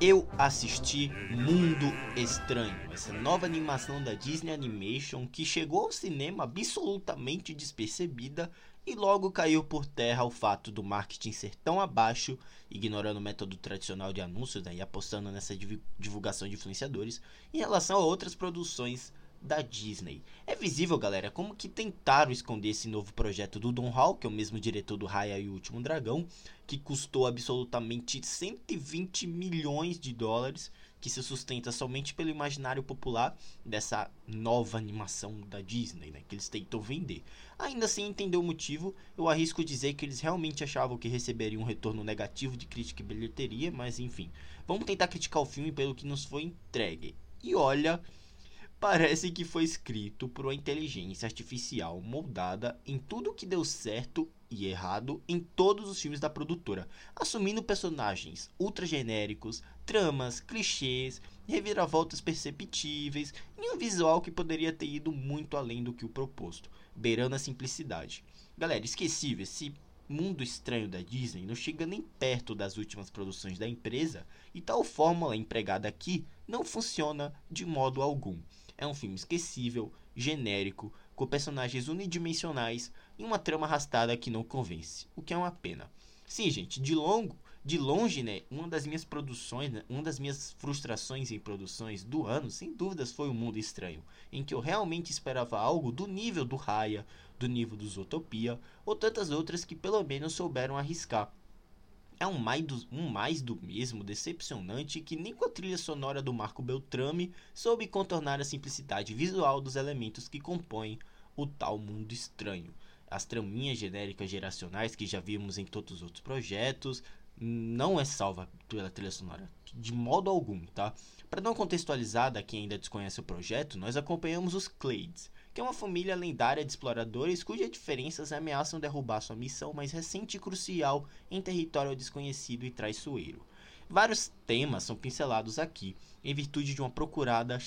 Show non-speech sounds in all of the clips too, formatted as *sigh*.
eu assisti Mundo Estranho, essa nova animação da Disney Animation que chegou ao cinema absolutamente despercebida e logo caiu por terra o fato do marketing ser tão abaixo, ignorando o método tradicional de anúncios né, e apostando nessa divulgação de influenciadores, em relação a outras produções da Disney. É visível, galera, como que tentaram esconder esse novo projeto do Don Hall, que é o mesmo diretor do Raya e o Último Dragão, que custou absolutamente 120 milhões de dólares, que se sustenta somente pelo imaginário popular dessa nova animação da Disney, né, que eles tentam vender. Ainda sem entender o motivo, eu arrisco dizer que eles realmente achavam que receberiam um retorno negativo de crítica e bilheteria, mas enfim, vamos tentar criticar o filme pelo que nos foi entregue. E olha, parece que foi escrito por uma inteligência artificial moldada em tudo que deu certo e errado em todos os filmes da produtora, assumindo personagens ultra genéricos, tramas, clichês, reviravoltas perceptíveis e um visual que poderia ter ido muito além do que o proposto, beirando a simplicidade. Galera, esquecível, esse mundo estranho da Disney não chega nem perto das últimas produções da empresa e tal fórmula empregada aqui não funciona de modo algum. É um filme esquecível, genérico, com personagens unidimensionais e uma trama arrastada que não convence, o que é uma pena. Sim, gente, de longo, de longe, né, uma das minhas produções, né, uma das minhas frustrações em produções do ano, sem dúvidas, foi o Mundo Estranho, em que eu realmente esperava algo do nível do Raya, do nível do Zootopia, ou tantas outras que pelo menos souberam arriscar é um mais, do, um mais do mesmo decepcionante que nem com a trilha sonora do Marco Beltrame soube contornar a simplicidade visual dos elementos que compõem o tal mundo estranho. As traminhas genéricas geracionais que já vimos em todos os outros projetos não é salva pela trilha sonora de modo algum, tá? Para não contextualizar da quem ainda desconhece o projeto, nós acompanhamos os Clades, é uma família lendária de exploradores cujas diferenças ameaçam derrubar sua missão mais recente e crucial em território desconhecido e traiçoeiro. Vários temas são pincelados aqui, em virtude de uma procurada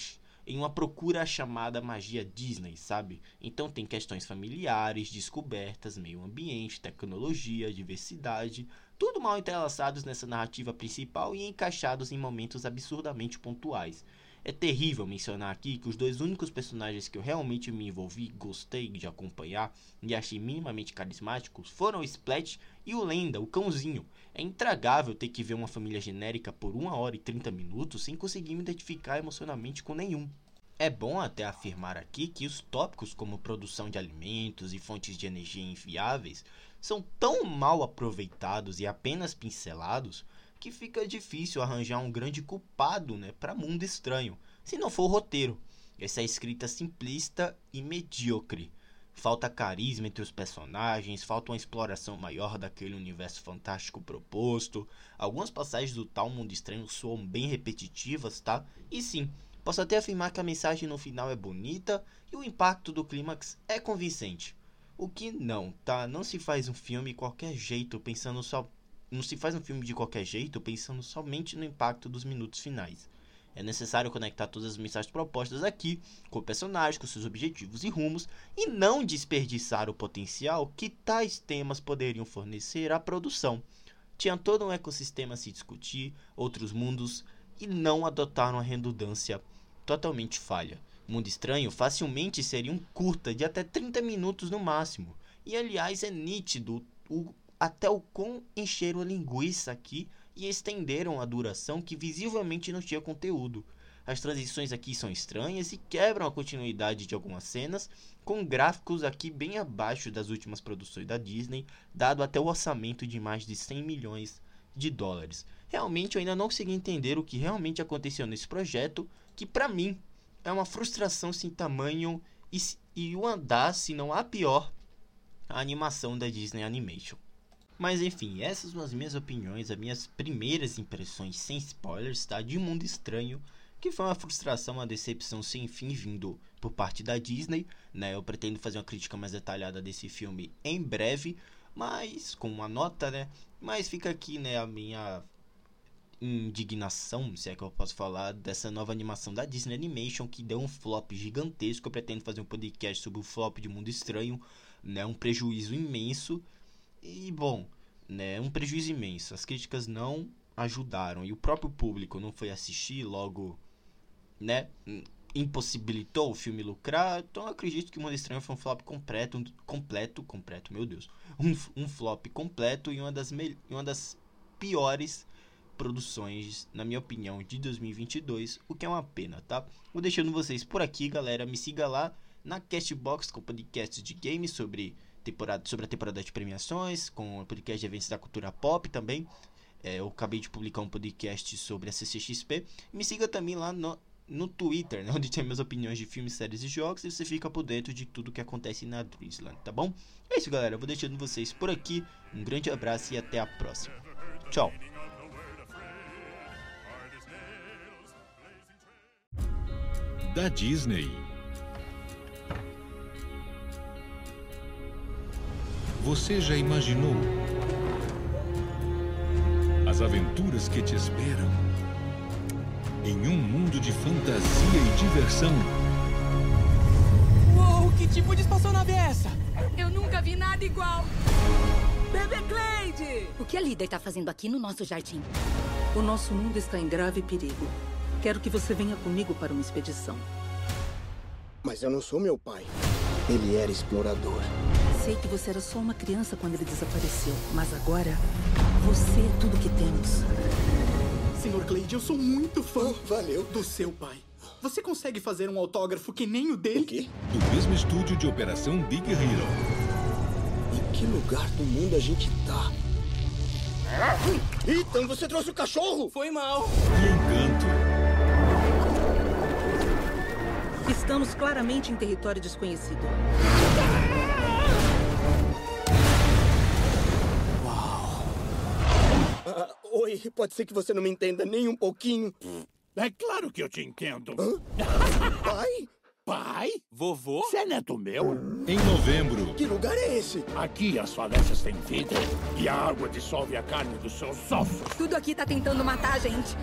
em uma procura chamada magia Disney, sabe? Então tem questões familiares, descobertas, meio ambiente, tecnologia, diversidade, tudo mal entrelaçados nessa narrativa principal e encaixados em momentos absurdamente pontuais. É terrível mencionar aqui que os dois únicos personagens que eu realmente me envolvi, gostei de acompanhar e achei minimamente carismáticos foram o Splat e o Lenda, o cãozinho. É intragável ter que ver uma família genérica por 1 hora e 30 minutos sem conseguir me identificar emocionalmente com nenhum. É bom até afirmar aqui que os tópicos como produção de alimentos e fontes de energia inviáveis são tão mal aproveitados e apenas pincelados que fica difícil arranjar um grande culpado né, para Mundo Estranho, se não for o roteiro. Essa é escrita simplista e medíocre. Falta carisma entre os personagens, falta uma exploração maior daquele universo fantástico proposto. Algumas passagens do tal Mundo Estranho soam bem repetitivas, tá? E sim, posso até afirmar que a mensagem no final é bonita e o impacto do clímax é convincente. O que não, tá? Não se faz um filme qualquer jeito pensando só não se faz um filme de qualquer jeito pensando somente no impacto dos minutos finais. É necessário conectar todas as mensagens propostas aqui com o personagem, com seus objetivos e rumos, e não desperdiçar o potencial que tais temas poderiam fornecer à produção. Tinha todo um ecossistema a se discutir, outros mundos, e não adotaram a redundância totalmente falha. Mundo Estranho facilmente seria um curta de até 30 minutos no máximo. E aliás, é nítido o até o quão encheram a linguiça aqui e estenderam a duração que visivelmente não tinha conteúdo. As transições aqui são estranhas e quebram a continuidade de algumas cenas, com gráficos aqui bem abaixo das últimas produções da Disney, dado até o orçamento de mais de 100 milhões de dólares. Realmente eu ainda não consegui entender o que realmente aconteceu nesse projeto, que para mim é uma frustração sem tamanho e, e o andar, se não a pior, a animação da Disney Animation. Mas enfim, essas são as minhas opiniões, as minhas primeiras impressões sem spoilers, tá? De Mundo Estranho, que foi uma frustração, uma decepção sem fim vindo por parte da Disney, né? Eu pretendo fazer uma crítica mais detalhada desse filme em breve, mas com uma nota, né? Mas fica aqui, né, a minha indignação, se é que eu posso falar, dessa nova animação da Disney Animation que deu um flop gigantesco. Eu pretendo fazer um podcast sobre o flop de Mundo Estranho, né? Um prejuízo imenso e bom, né, um prejuízo imenso. As críticas não ajudaram e o próprio público não foi assistir, logo, né, impossibilitou o filme lucrar, então eu acredito que Mundo Estranho foi um flop completo, um, completo, completo, meu Deus, um, um flop completo e uma das, uma das piores produções, na minha opinião, de 2022, o que é uma pena, tá? Vou deixando vocês por aqui, galera, me siga lá na Castbox com podcast de games sobre temporada sobre a temporada de premiações, com o podcast de eventos da cultura pop também. É, eu acabei de publicar um podcast sobre a CCXP. Me siga também lá no, no Twitter, né, *laughs* onde tem minhas opiniões de filmes, séries e jogos. E você fica por dentro de tudo que acontece na Dreamland, tá bom? É isso, galera. Eu vou deixando vocês por aqui. Um grande abraço e até a próxima. Tchau. Da Disney. Você já imaginou as aventuras que te esperam em um mundo de fantasia e diversão. Uou, que tipo de espaçonave é essa? Eu nunca vi nada igual. Bebê Cleide! O que a líder está fazendo aqui no nosso jardim? O nosso mundo está em grave perigo. Quero que você venha comigo para uma expedição. Mas eu não sou meu pai. Ele era explorador. Sei que você era só uma criança quando ele desapareceu, mas agora você é tudo que temos. Senhor Cleide, eu sou muito fã. Oh, valeu. Do seu pai. Você consegue fazer um autógrafo que nem o dele? O quê? Do mesmo estúdio de Operação Big Hero. Em que lugar do mundo a gente tá? Ethan, você trouxe o cachorro? Foi mal. E Encanto. Estamos claramente em território desconhecido. Ah, oi, pode ser que você não me entenda nem um pouquinho. É claro que eu te entendo. Hã? Pai? Pai? Vovô? Você é neto meu? Em novembro. Que lugar é esse? Aqui as falésias têm vida e a água dissolve a carne dos seus ossos. Tudo aqui tá tentando matar a gente.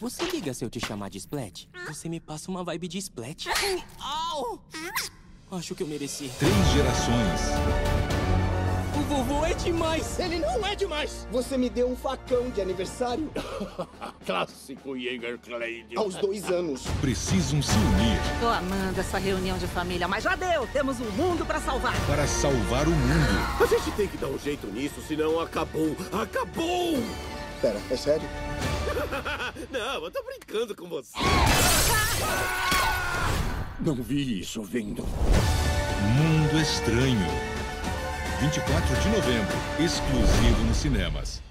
Você liga se eu te chamar de Splat? Você me passa uma vibe de Splat. Au! Acho que eu mereci. Três gerações. O vovô é demais! Ele não é demais! Você me deu um facão de aniversário *laughs* Clássico Jäger Clade. aos dois anos. Precisam se unir Tô amando essa reunião de família, mas já deu! Temos um mundo para salvar! para salvar o mundo. A gente tem que dar um jeito nisso, senão acabou. Acabou! Pera, é sério? *laughs* Não, eu tô brincando com você. Não vi isso vindo. Mundo Estranho. 24 de novembro. Exclusivo nos cinemas.